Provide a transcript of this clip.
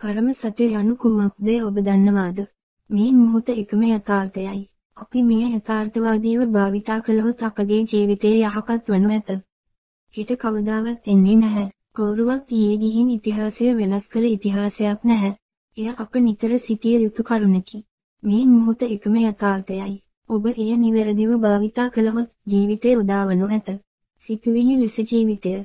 පරම සත්‍ය යනු කුමක්ද ඔබ දන්නවාද? මේ මොහොත එකම යථාර්ථයයි. අපි මේ යථාර්ථවාදීව භාවිතා කළහොත් අපගේ ජීවිතයේ යහපත් වනු ඇත. හිත කවදාවත් එන්නේ නැහැ. කවුරුවත් ඊයේ ගිහින් ඉතිහාසය වෙනස් කළ ඉතිහාසයක් නැහැ. එය අප නිතර සිටිය යුතු කරුණකි. මේ මොහොත එකම යථාර්ථයයි. ඔබ එය නිවැරදිව භාවිතා කළහොත් ජීවිතය උදාවනු ඇත. සිතුවිලි ලෙස ජීවිතය